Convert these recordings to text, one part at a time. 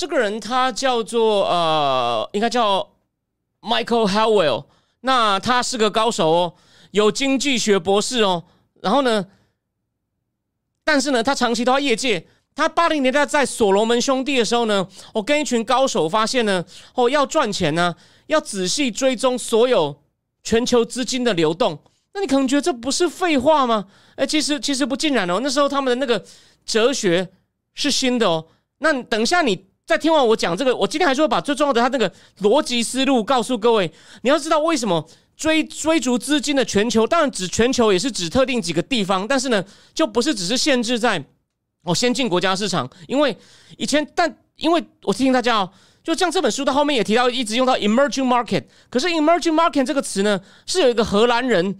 这个人他叫做呃，应该叫 Michael Howell。那他是个高手哦，有经济学博士哦。然后呢，但是呢，他长期都在业界。他八零年代在所罗门兄弟的时候呢，我跟一群高手发现呢，哦，要赚钱呢，要仔细追踪所有全球资金的流动。那你可能觉得这不是废话吗？哎，其实其实不尽然哦。那时候他们的那个哲学是新的哦。那等一下你。在听完我讲这个，我今天还是会把最重要的他那个逻辑思路告诉各位。你要知道为什么追追逐资金的全球，当然指全球也是指特定几个地方，但是呢，就不是只是限制在哦先进国家市场。因为以前，但因为我提醒大家哦，就像这本书的后面也提到，一直用到 emerging market。可是 emerging market 这个词呢，是有一个荷兰人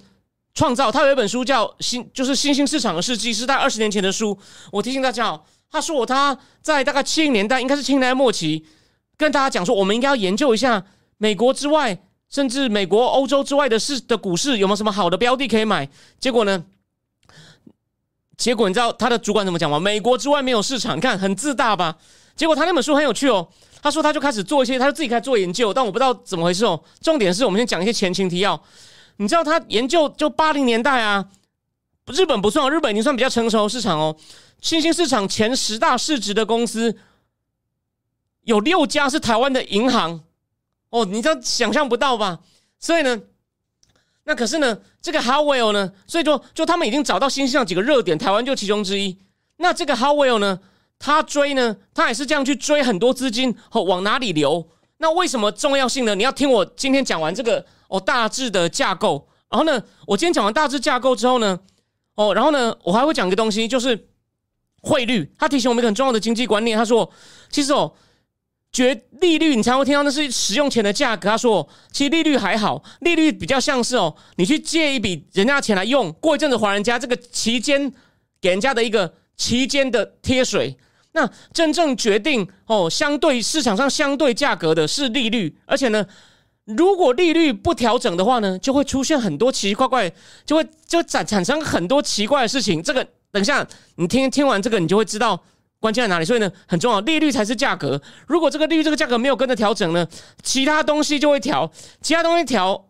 创造，他有一本书叫新，就是新兴市场的世纪，是在二十年前的书。我提醒大家哦。他说：“他在大概七零年代，应该是七零年代末期，跟大家讲说，我们应该要研究一下美国之外，甚至美国、欧洲之外的市的股市有没有什么好的标的可以买。结果呢？结果你知道他的主管怎么讲吗？美国之外没有市场，看很自大吧？结果他那本书很有趣哦。他说他就开始做一些，他就自己开始做研究，但我不知道怎么回事哦。重点是我们先讲一些前情提要。你知道他研究就八零年代啊，日本不算哦，日本已经算比较成熟的市场哦。”新兴市场前十大市值的公司，有六家是台湾的银行哦，你这想象不到吧？所以呢，那可是呢，这个 Howell 呢，所以说就他们已经找到新兴上几个热点，台湾就其中之一。那这个 Howell 呢，他追呢，他也是这样去追很多资金哦，往哪里流？那为什么重要性呢？你要听我今天讲完这个哦，大致的架构。然后呢，我今天讲完大致架构之后呢，哦，然后呢，我还会讲一个东西，就是。汇率，他提醒我们一个很重要的经济观念。他说：“其实哦，决利率你才会听到那是使用钱的价格。”他说：“其实利率还好，利率比较像是哦，你去借一笔人家钱来用，过一阵子还人家，这个期间给人家的一个期间的贴水。那真正决定哦，相对市场上相对价格的是利率，而且呢，如果利率不调整的话呢，就会出现很多奇奇怪怪，就会就产产生很多奇怪的事情。这个。”等一下，你听听完这个，你就会知道关键在哪里。所以呢，很重要，利率才是价格。如果这个利率这个价格没有跟着调整呢，其他东西就会调。其他东西调，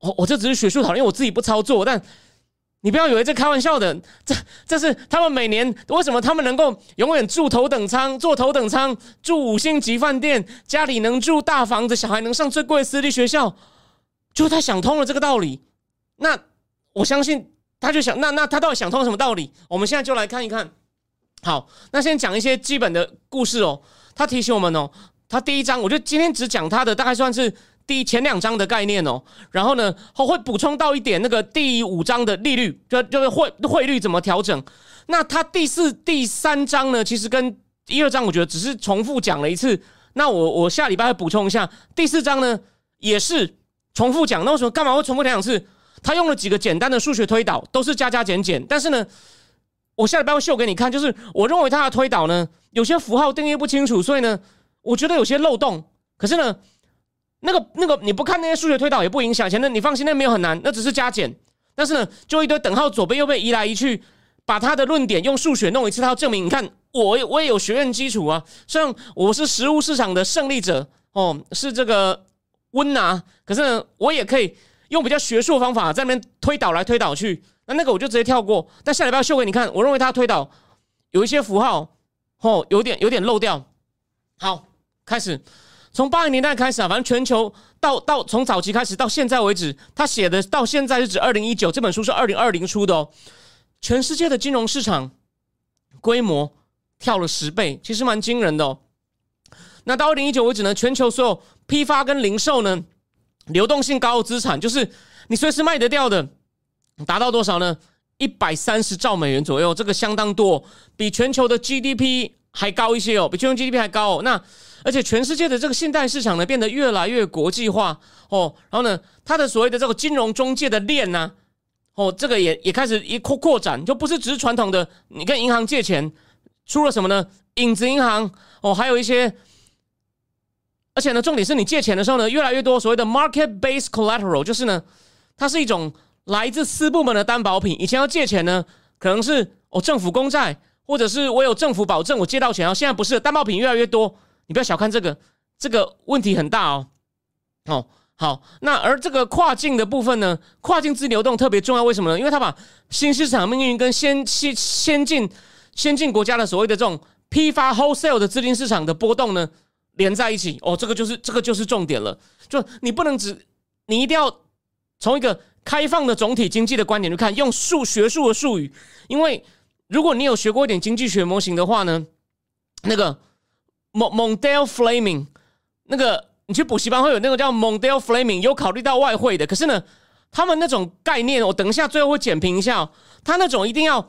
我我这只是学术讨论，因为我自己不操作。但你不要以为这开玩笑的，这这是他们每年为什么他们能够永远住头等舱，坐头等舱，住五星级饭店，家里能住大房子，小孩能上最贵私立学校，就他想通了这个道理。那我相信。他就想，那那他到底想通了什么道理？我们现在就来看一看。好，那先讲一些基本的故事哦。他提醒我们哦，他第一章，我就今天只讲他的，大概算是第前两章的概念哦。然后呢，会补充到一点那个第五章的利率，就就是汇汇率怎么调整。那它第四、第三章呢，其实跟一二章我觉得只是重复讲了一次。那我我下礼拜会补充一下。第四章呢，也是重复讲。那为什么干嘛会重复讲两次？他用了几个简单的数学推导，都是加加减减。但是呢，我下礼拜会秀给你看，就是我认为他的推导呢，有些符号定义不清楚，所以呢，我觉得有些漏洞。可是呢，那个那个你不看那些数学推导也不影响，前的你放心，那没有很难，那只是加减。但是呢，就一堆等号左边右边移来移去，把他的论点用数学弄一次，他要证明。你看，我我也有学院基础啊，虽然我是实物市场的胜利者哦，是这个温拿，可是呢，我也可以。用比较学术方法在那边推导来推导去，那那个我就直接跳过。但下礼拜秀给你看，我认为他推导有一些符号，哦，有点有点漏掉。好，开始从八零年代开始啊，反正全球到到从早期开始到现在为止，他写的到现在是指二零一九，这本书是二零二零出的哦。全世界的金融市场规模跳了十倍，其实蛮惊人的哦。那到二零一九为止呢，全球所有批发跟零售呢？流动性高的资产，就是你随时卖得掉的，达到多少呢？一百三十兆美元左右，这个相当多，比全球的 GDP 还高一些哦，比全球 GDP 还高哦。那而且全世界的这个信贷市场呢，变得越来越国际化哦。然后呢，它的所谓的这个金融中介的链呢，哦，这个也也开始一扩扩展，就不是只是传统的你跟银行借钱，出了什么呢？影子银行哦，还有一些。而且呢，重点是你借钱的时候呢，越来越多所谓的 market-based collateral，就是呢，它是一种来自私部门的担保品。以前要借钱呢，可能是哦政府公债，或者是我有政府保证我借到钱。哦，现在不是，担保品越来越多，你不要小看这个，这个问题很大哦。哦，好，那而这个跨境的部分呢，跨境资金流动特别重要，为什么呢？因为它把新市场命运跟先先先进先进国家的所谓的这种批发 wholesale 的资金市场的波动呢。连在一起哦，这个就是这个就是重点了。就你不能只，你一定要从一个开放的总体经济的观点去看，用数学术的术语。因为如果你有学过一点经济学模型的话呢，那个蒙蒙 l Flaming，那个你去补习班会有那个叫蒙 l Flaming，有考虑到外汇的。可是呢，他们那种概念，我等一下最后会简评一下。他那种一定要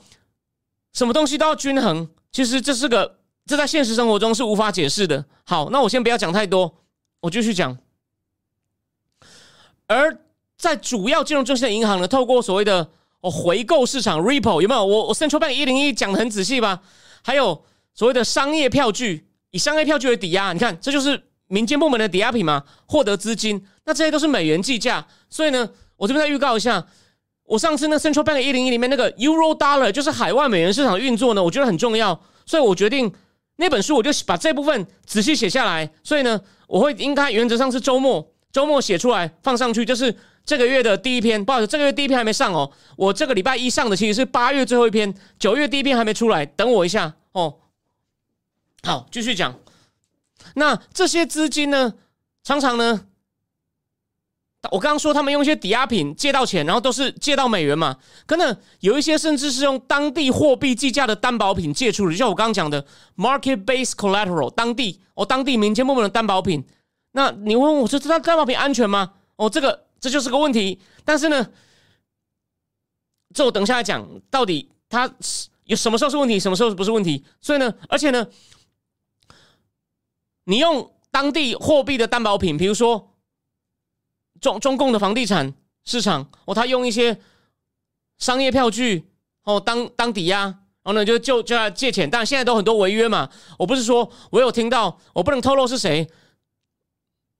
什么东西都要均衡，其实这是个。这在现实生活中是无法解释的。好，那我先不要讲太多，我继续讲。而在主要金融中心的银行呢，透过所谓的哦回购市场 （repo） 有没有？我我 Central Bank 一零一讲的很仔细吧？还有所谓的商业票据，以商业票据为抵押，你看这就是民间部门的抵押品嘛，获得资金。那这些都是美元计价，所以呢，我这边再预告一下，我上次那 Central Bank 一零一里面那个 Euro Dollar 就是海外美元市场运作呢，我觉得很重要，所以我决定。那本书我就把这部分仔细写下来，所以呢，我会应该原则上是周末周末写出来放上去，就是这个月的第一篇。不好意思，这个月第一篇还没上哦，我这个礼拜一上的其实是八月最后一篇，九月第一篇还没出来，等我一下哦。好，继续讲。那这些资金呢，常常呢。我刚刚说他们用一些抵押品借到钱，然后都是借到美元嘛？可能有一些甚至是用当地货币计价的担保品借出的，就像我刚刚讲的 market base collateral，当地哦，当地民间部门的担保品。那你问我说，这担保品安全吗？哦，这个这就是个问题。但是呢，这我等一下讲，到底它有什么时候是问题，什么时候不是问题？所以呢，而且呢，你用当地货币的担保品，比如说。中中共的房地产市场哦，他用一些商业票据哦当当抵押，然后呢就就就要借钱，但现在都很多违约嘛。我不是说我有听到，我不能透露是谁。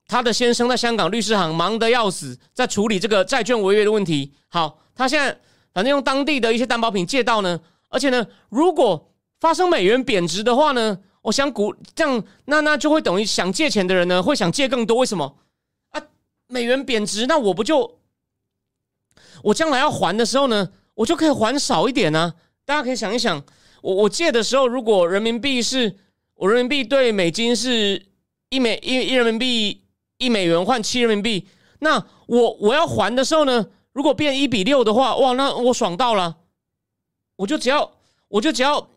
他的先生在香港律师行忙得要死，在处理这个债券违约的问题。好，他现在反正用当地的一些担保品借到呢，而且呢，如果发生美元贬值的话呢，我想股这样，那那就会等于想借钱的人呢会想借更多，为什么啊？美元贬值，那我不就我将来要还的时候呢，我就可以还少一点呢？大家可以想一想，我我借的时候，如果人民币是我人民币对美金是一美一一人民币一美元换七人民币，那我我要还的时候呢，如果变一比六的话，哇，那我爽到了，我就只要我就只要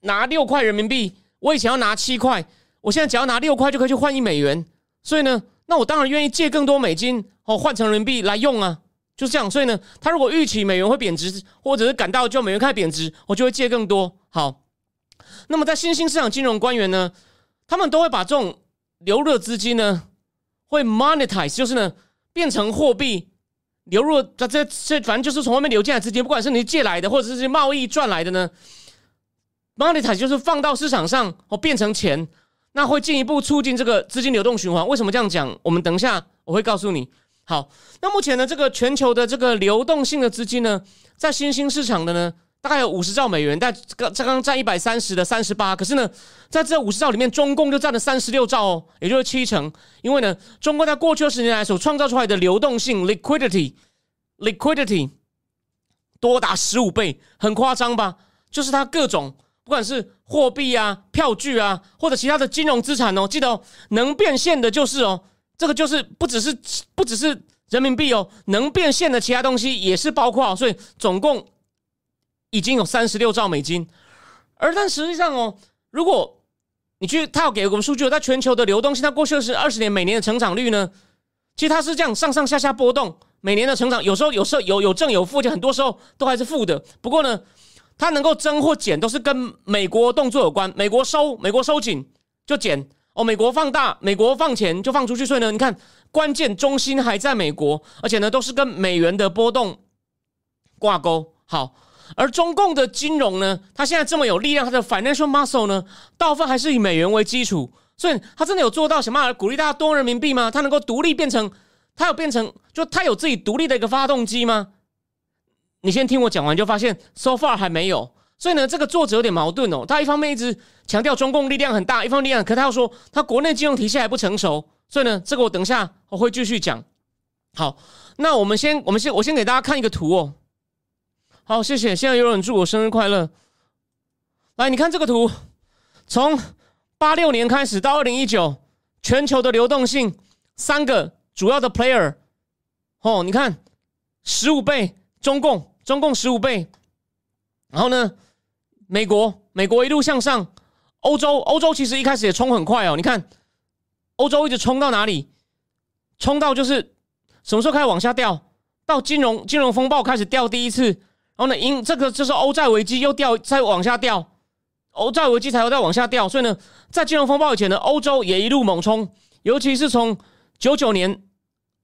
拿六块人民币，我以前要拿七块，我现在只要拿六块就可以去换一美元，所以呢。那我当然愿意借更多美金哦，换成人民币来用啊，就是这样。所以呢，他如果预期美元会贬值，或者是感到就美元开始贬值，我就会借更多。好，那么在新兴市场金融官员呢，他们都会把这种流入的资金呢，会 monetize，就是呢变成货币流入。这这这，反正就是从外面流进来资金，不管是你借来的，或者是贸易赚来的呢，monetize 就是放到市场上哦，变成钱。那会进一步促进这个资金流动循环。为什么这样讲？我们等一下我会告诉你。好，那目前呢，这个全球的这个流动性的资金呢，在新兴市场的呢，大概有五十兆美元，但刚刚刚占一百三十的三十八。可是呢，在这五十兆里面，中共就占了三十六兆哦，也就是七成。因为呢，中国在过去二十年来所创造出来的流动性 （liquidity），liquidity 多达十五倍，很夸张吧？就是它各种。不管是货币啊、票据啊，或者其他的金融资产哦，记得哦，能变现的就是哦，这个就是不只是不只是人民币哦，能变现的其他东西也是包括，所以总共已经有三十六兆美金。而但实际上哦，如果你去，他要给我们数据，在全球的流动性，它过去是二十年每年的成长率呢，其实它是这样上上下下波动，每年的成长有时候有时候有有正有负，就很多时候都还是负的。不过呢。它能够增或减都是跟美国动作有关，美国收，美国收紧就减哦，美国放大，美国放钱就放出去，所以呢，你看关键中心还在美国，而且呢都是跟美元的波动挂钩。好，而中共的金融呢，它现在这么有力量，它的 financial muscle 呢，大部分还是以美元为基础，所以它真的有做到想办法鼓励大家多人民币吗？它能够独立变成，它有变成，就它有自己独立的一个发动机吗？你先听我讲完，就发现 so far 还没有。所以呢，这个作者有点矛盾哦。他一方面一直强调中共力量很大，一方力量，可他又说他国内金融体系还不成熟。所以呢，这个我等一下我会继续讲。好，那我们先，我们先，我先给大家看一个图哦。好，谢谢。现在有人祝我生日快乐。来，你看这个图，从八六年开始到二零一九，全球的流动性三个主要的 player，哦，你看十五倍，中共，中共十五倍。然后呢，美国，美国一路向上，欧洲，欧洲其实一开始也冲很快哦。你看，欧洲一直冲到哪里？冲到就是什么时候开始往下掉？到金融金融风暴开始掉第一次，然后呢，因这个就是欧债危机又掉，再往下掉，欧债危机才会再往下掉。所以呢，在金融风暴以前呢，欧洲也一路猛冲，尤其是从九九年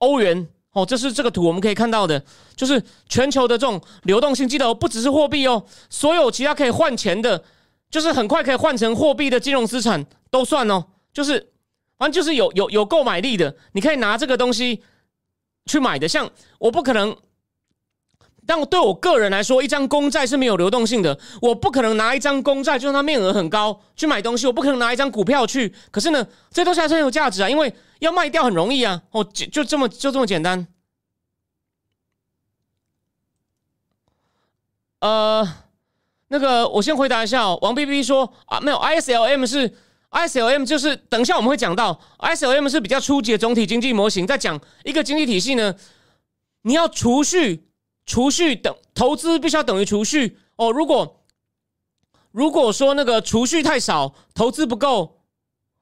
欧元。哦，这是这个图我们可以看到的，就是全球的这种流动性，记得不只是货币哦，所有其他可以换钱的，就是很快可以换成货币的金融资产都算哦，就是反正就是有有有购买力的，你可以拿这个东西去买的。像我不可能，但我对我个人来说，一张公债是没有流动性的，我不可能拿一张公债，就算它面额很高去买东西，我不可能拿一张股票去。可是呢，这东西还是很有价值啊，因为。要卖掉很容易啊！哦，就就这么就这么简单。呃，那个我先回答一下哦。王 B B 说啊，没有 I S L M 是 I S L M，就是等一下我们会讲到 I S L M 是比较初级的总体经济模型，在讲一个经济体系呢，你要储蓄，储蓄等投资必须要等于储蓄哦。如果如果说那个储蓄太少，投资不够，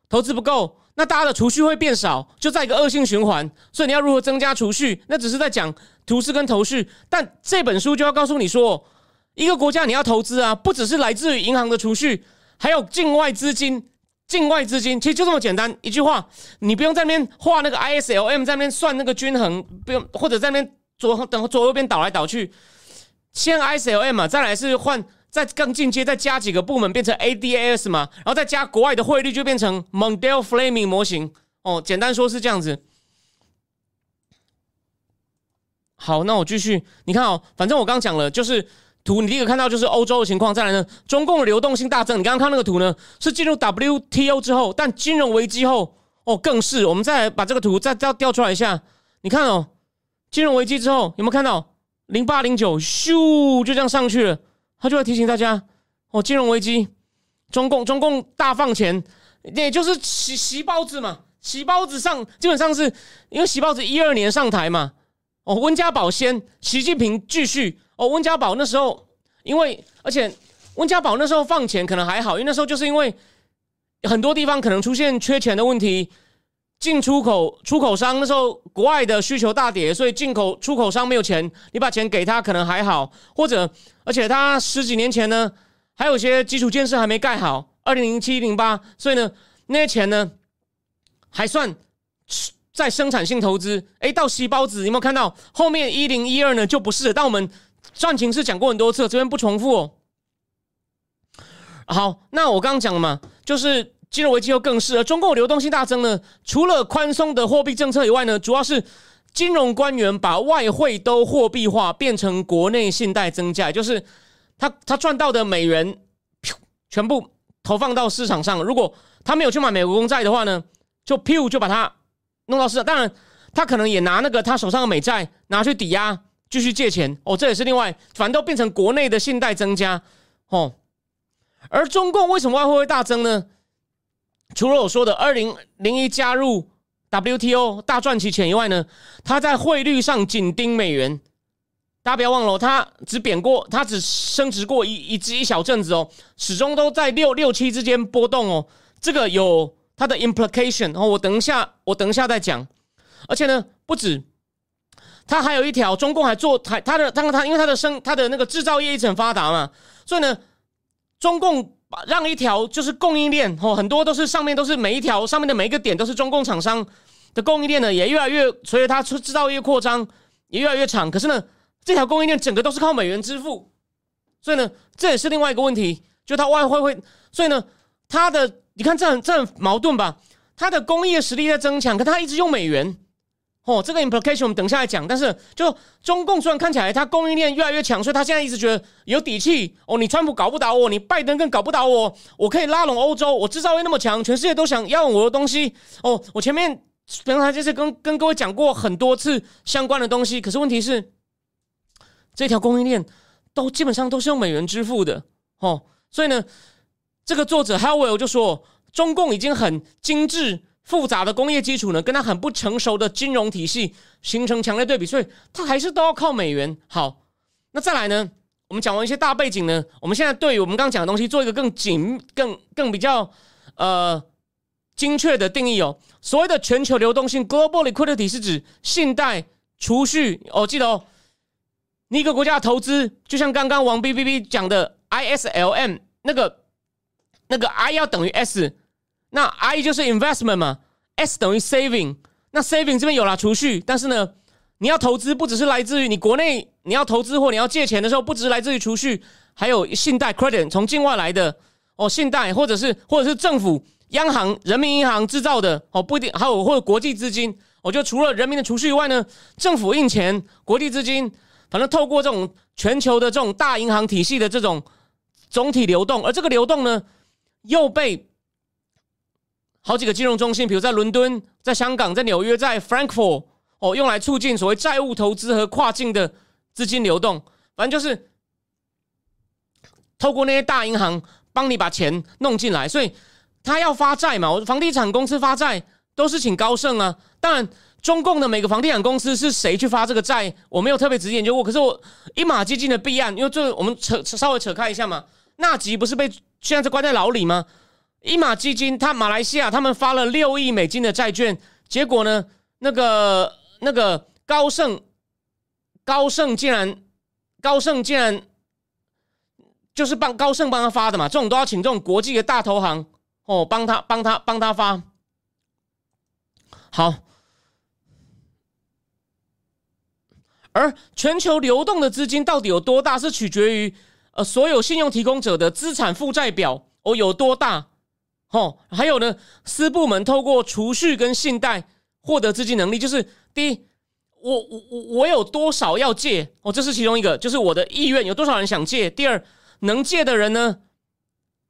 投资不够。那大家的储蓄会变少，就在一个恶性循环。所以你要如何增加储蓄？那只是在讲图示跟头绪。但这本书就要告诉你说，一个国家你要投资啊，不只是来自于银行的储蓄，还有境外资金。境外资金其实就这么简单一句话，你不用在那边画那个 ISLM，在那边算那个均衡，不用或者在那边左等左右边倒来倒去。先 ISLM 嘛，再来是换。再更进阶，再加几个部门变成 ADAS 嘛，然后再加国外的汇率就变成 Mondale Flaming 模型哦。简单说是这样子。好，那我继续。你看哦，反正我刚讲了，就是图你第一个看到就是欧洲的情况。再来呢，中共的流动性大增。你刚刚看那个图呢，是进入 WTO 之后，但金融危机后哦，更是。我们再来把这个图再调调出来一下，你看哦，金融危机之后有没有看到？零八零九咻就这样上去了？他就会提醒大家，哦，金融危机，中共中共大放钱，也就是洗洗包子嘛，洗包子上基本上是因为洗包子一二年上台嘛，哦，温家宝先，习近平继续，哦，温家宝那时候因为而且温家宝那时候放钱可能还好，因为那时候就是因为很多地方可能出现缺钱的问题。进出口出口商那时候国外的需求大跌，所以进口出口商没有钱，你把钱给他可能还好，或者而且他十几年前呢，还有些基础建设还没盖好，二零零七零八，所以呢那些钱呢还算在生产性投资。哎，到西包子有没有看到后面一零一二呢就不是？但我们赚情是讲过很多次，这边不重复哦。好，那我刚刚讲了嘛，就是。金融危机又更是，而中共流动性大增呢？除了宽松的货币政策以外呢，主要是金融官员把外汇都货币化，变成国内信贷增加，就是他他赚到的美元，全部投放到市场上。如果他没有去买美国公债的话呢，就噗就把它弄到市场。当然，他可能也拿那个他手上的美债拿去抵押，继续借钱。哦，这也是另外，反正都变成国内的信贷增加。哦，而中共为什么外汇会大增呢？除了我说的二零零一加入 WTO 大赚其钱以外呢，他在汇率上紧盯美元。大家不要忘了，他只贬过，他只升值过一一只一小阵子哦，始终都在六六七之间波动哦。这个有它的 implication 哦，我等一下我等一下再讲。而且呢，不止它还有一条，中共还做还它的，当然它因为它的生它的那个制造业一直很发达嘛，所以呢，中共让一条就是供应链哦，很多都是上面都是每一条上面的每一个点都是中共厂商的供应链呢，也越来越随着它出制造业扩张也越来越长。可是呢，这条供应链整个都是靠美元支付，所以呢，这也是另外一个问题，就它外汇会，所以呢，它的你看这很这很矛盾吧？它的工业实力在增强，可它一直用美元。哦，这个 implication 我们等下来讲。但是，就中共虽然看起来它供应链越来越强，所以他现在一直觉得有底气。哦，你川普搞不倒我，你拜登更搞不倒我，我可以拉拢欧洲，我制造业那么强，全世界都想要我的东西。哦，我前面刚才就是跟跟各位讲过很多次相关的东西。可是问题是，这条供应链都基本上都是用美元支付的。哦，所以呢，这个作者 Howell 就说，中共已经很精致。复杂的工业基础呢，跟它很不成熟的金融体系形成强烈对比，所以它还是都要靠美元。好，那再来呢？我们讲完一些大背景呢，我们现在对于我们刚刚讲的东西做一个更紧、更更比较呃精确的定义哦。所谓的全球流动性 （global liquidity） 是指信贷、储蓄哦。记得哦，你一个国家的投资，就像刚刚王 B B B 讲的 ISLM 那个那个 I 要等于 S。那 I 就是 investment 嘛，S 等于 saving。那 saving 这边有了储蓄，但是呢，你要投资不只是来自于你国内，你要投资或你要借钱的时候，不只是来自于储蓄，还有信贷 credit 从境外来的哦，信贷或者是或者是政府央行、人民银行制造的哦，不一定还有或者国际资金。我觉得除了人民的储蓄以外呢，政府印钱、国际资金，反正透过这种全球的这种大银行体系的这种总体流动，而这个流动呢，又被好几个金融中心，比如在伦敦、在香港、在纽约、在 Frankfurt，哦，用来促进所谓债务投资和跨境的资金流动。反正就是透过那些大银行帮你把钱弄进来，所以他要发债嘛。我说房地产公司发债都是请高盛啊。当然，中共的每个房地产公司是谁去发这个债，我没有特别仔细研究过。可是我一马基金的弊案，因为这我们扯稍微扯开一下嘛。纳吉不是被现在是关在牢里吗？一马基金，他马来西亚他们发了六亿美金的债券，结果呢，那个那个高盛，高盛竟然，高盛竟然就是帮高盛帮他发的嘛，这种都要请这种国际的大投行哦，帮他帮他帮他发。好，而全球流动的资金到底有多大，是取决于呃所有信用提供者的资产负债表哦有多大。哦，还有呢，私部门透过储蓄跟信贷获得资金能力，就是第一，我我我我有多少要借，哦，这是其中一个，就是我的意愿有多少人想借。第二，能借的人呢，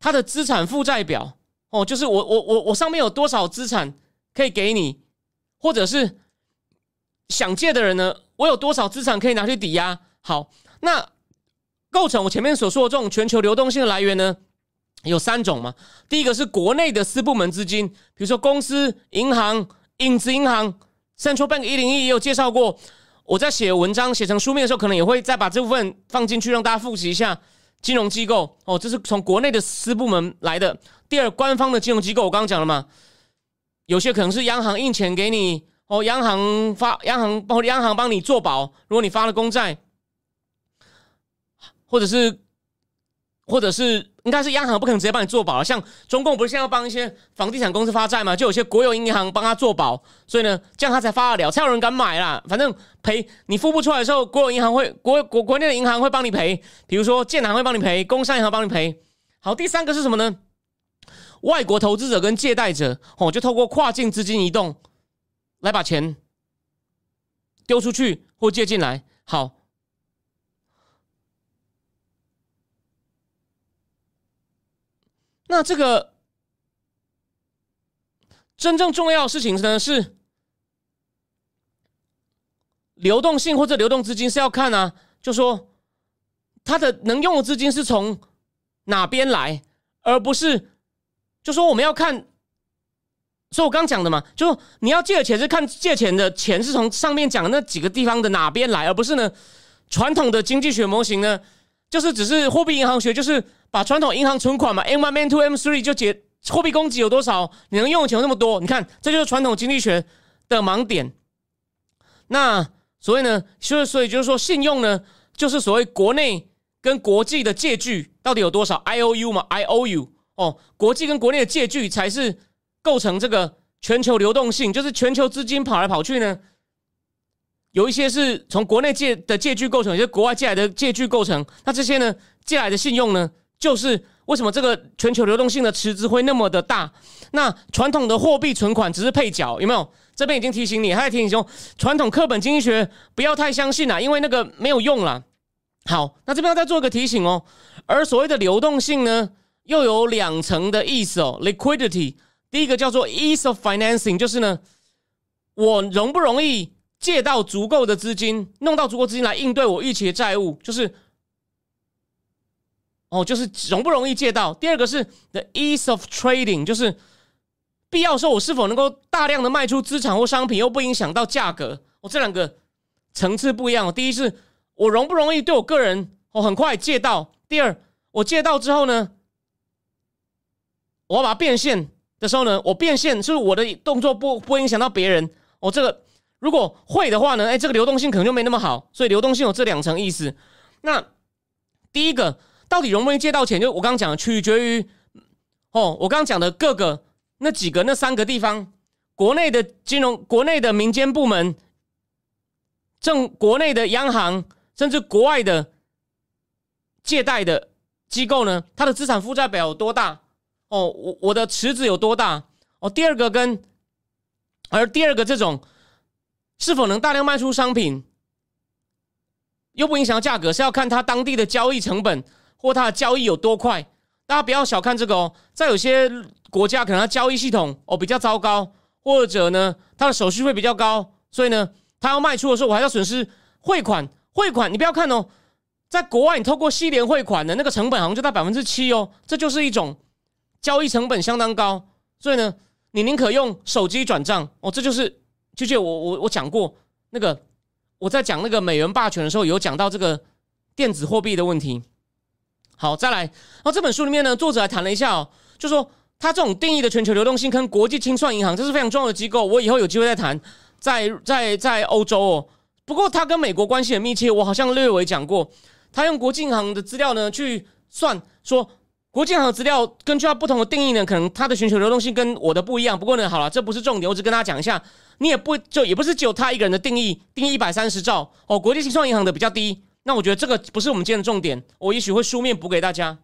他的资产负债表，哦，就是我我我我上面有多少资产可以给你，或者是想借的人呢，我有多少资产可以拿去抵押。好，那构成我前面所说的这种全球流动性的来源呢？有三种嘛？第一个是国内的私部门资金，比如说公司、银行、影子银行、Central Bank 一零一也有介绍过。我在写文章写成书面的时候，可能也会再把这部分放进去，让大家复习一下金融机构哦。这是从国内的私部门来的。第二，官方的金融机构，我刚刚讲了嘛，有些可能是央行印钱给你哦，央行发央行包括央行帮你做保，如果你发了公债，或者是。或者是应该是央行不可能直接帮你做保了，像中共不是现在要帮一些房地产公司发债吗？就有些国有银行帮他做保，所以呢，这样他才发得了，才有人敢买啦。反正赔你付不出来的时候，国有银行会国国国内的银行会帮你赔，比如说建行会帮你赔，工商银行帮你赔。好，第三个是什么呢？外国投资者跟借贷者哦，就透过跨境资金移动来把钱丢出去或借进来。好。那这个真正重要的事情呢，是流动性或者流动资金是要看啊，就说它的能用的资金是从哪边来，而不是就说我们要看，所以我刚讲的嘛，就你要借钱是看借钱的钱是从上面讲的那几个地方的哪边来，而不是呢传统的经济学模型呢，就是只是货币银行学就是。把传统银行存款嘛，M one、M two、M three 就解货币供给有多少，你能用的钱有那么多？你看，这就是传统经济学的盲点。那所以呢，所以所以就是说，信用呢，就是所谓国内跟国际的借据到底有多少 I O U 嘛？I O U 哦，国际跟国内的借据才是构成这个全球流动性，就是全球资金跑来跑去呢。有一些是从国内借的借据构成，有些国外借来的借据构成。那这些呢，借来的信用呢，就是为什么这个全球流动性的池子会那么的大？那传统的货币存款只是配角，有没有？这边已经提醒你，还在提醒说，传统课本经济学不要太相信啦，因为那个没有用啦。好，那这边要再做一个提醒哦。而所谓的流动性呢，又有两层的意思哦。Liquidity，第一个叫做 ease of financing，就是呢，我容不容易？借到足够的资金，弄到足够资金来应对我预期的债务，就是哦，就是容不容易借到。第二个是 the ease of trading，就是必要时候我是否能够大量的卖出资产或商品，又不影响到价格。哦，这两个层次不一样。哦第一是我容不容易对我个人哦很快借到。第二，我借到之后呢，我要把它变现的时候呢，我变现是我的动作不不影响到别人。哦，这个。如果会的话呢？哎，这个流动性可能就没那么好，所以流动性有这两层意思。那第一个到底容不容易借到钱？就我刚刚讲的，取决于哦，我刚刚讲的各个那几个那三个地方，国内的金融、国内的民间部门、政、国内的央行，甚至国外的借贷的机构呢，它的资产负债表有多大？哦，我我的池子有多大？哦，第二个跟，而第二个这种。是否能大量卖出商品，又不影响价格，是要看它当地的交易成本或它的交易有多快。大家不要小看这个哦，在有些国家可能它交易系统哦比较糟糕，或者呢它的手续费比较高，所以呢它要卖出的时候我还要损失汇款。汇款你不要看哦，在国外你透过西联汇款的那个成本好像就在百分之七哦，这就是一种交易成本相当高。所以呢，你宁可用手机转账哦，这就是。就就我我我讲过那个，我在讲那个美元霸权的时候，有讲到这个电子货币的问题。好，再来，然后这本书里面呢，作者还谈了一下哦，就说他这种定义的全球流动性跟国际清算银行，这是非常重要的机构。我以后有机会再谈，在在在欧洲哦。不过他跟美国关系很密切，我好像略微讲过，他用国际银行的资料呢去算说。国际银行资料根据它不同的定义呢，可能它的全球流动性跟我的不一样。不过呢，好了，这不是重点，我只跟大家讲一下。你也不就也不是只有他一个人的定义，定义一百三十兆哦。国际清算银行的比较低，那我觉得这个不是我们今天的重点，我也许会书面补给大家。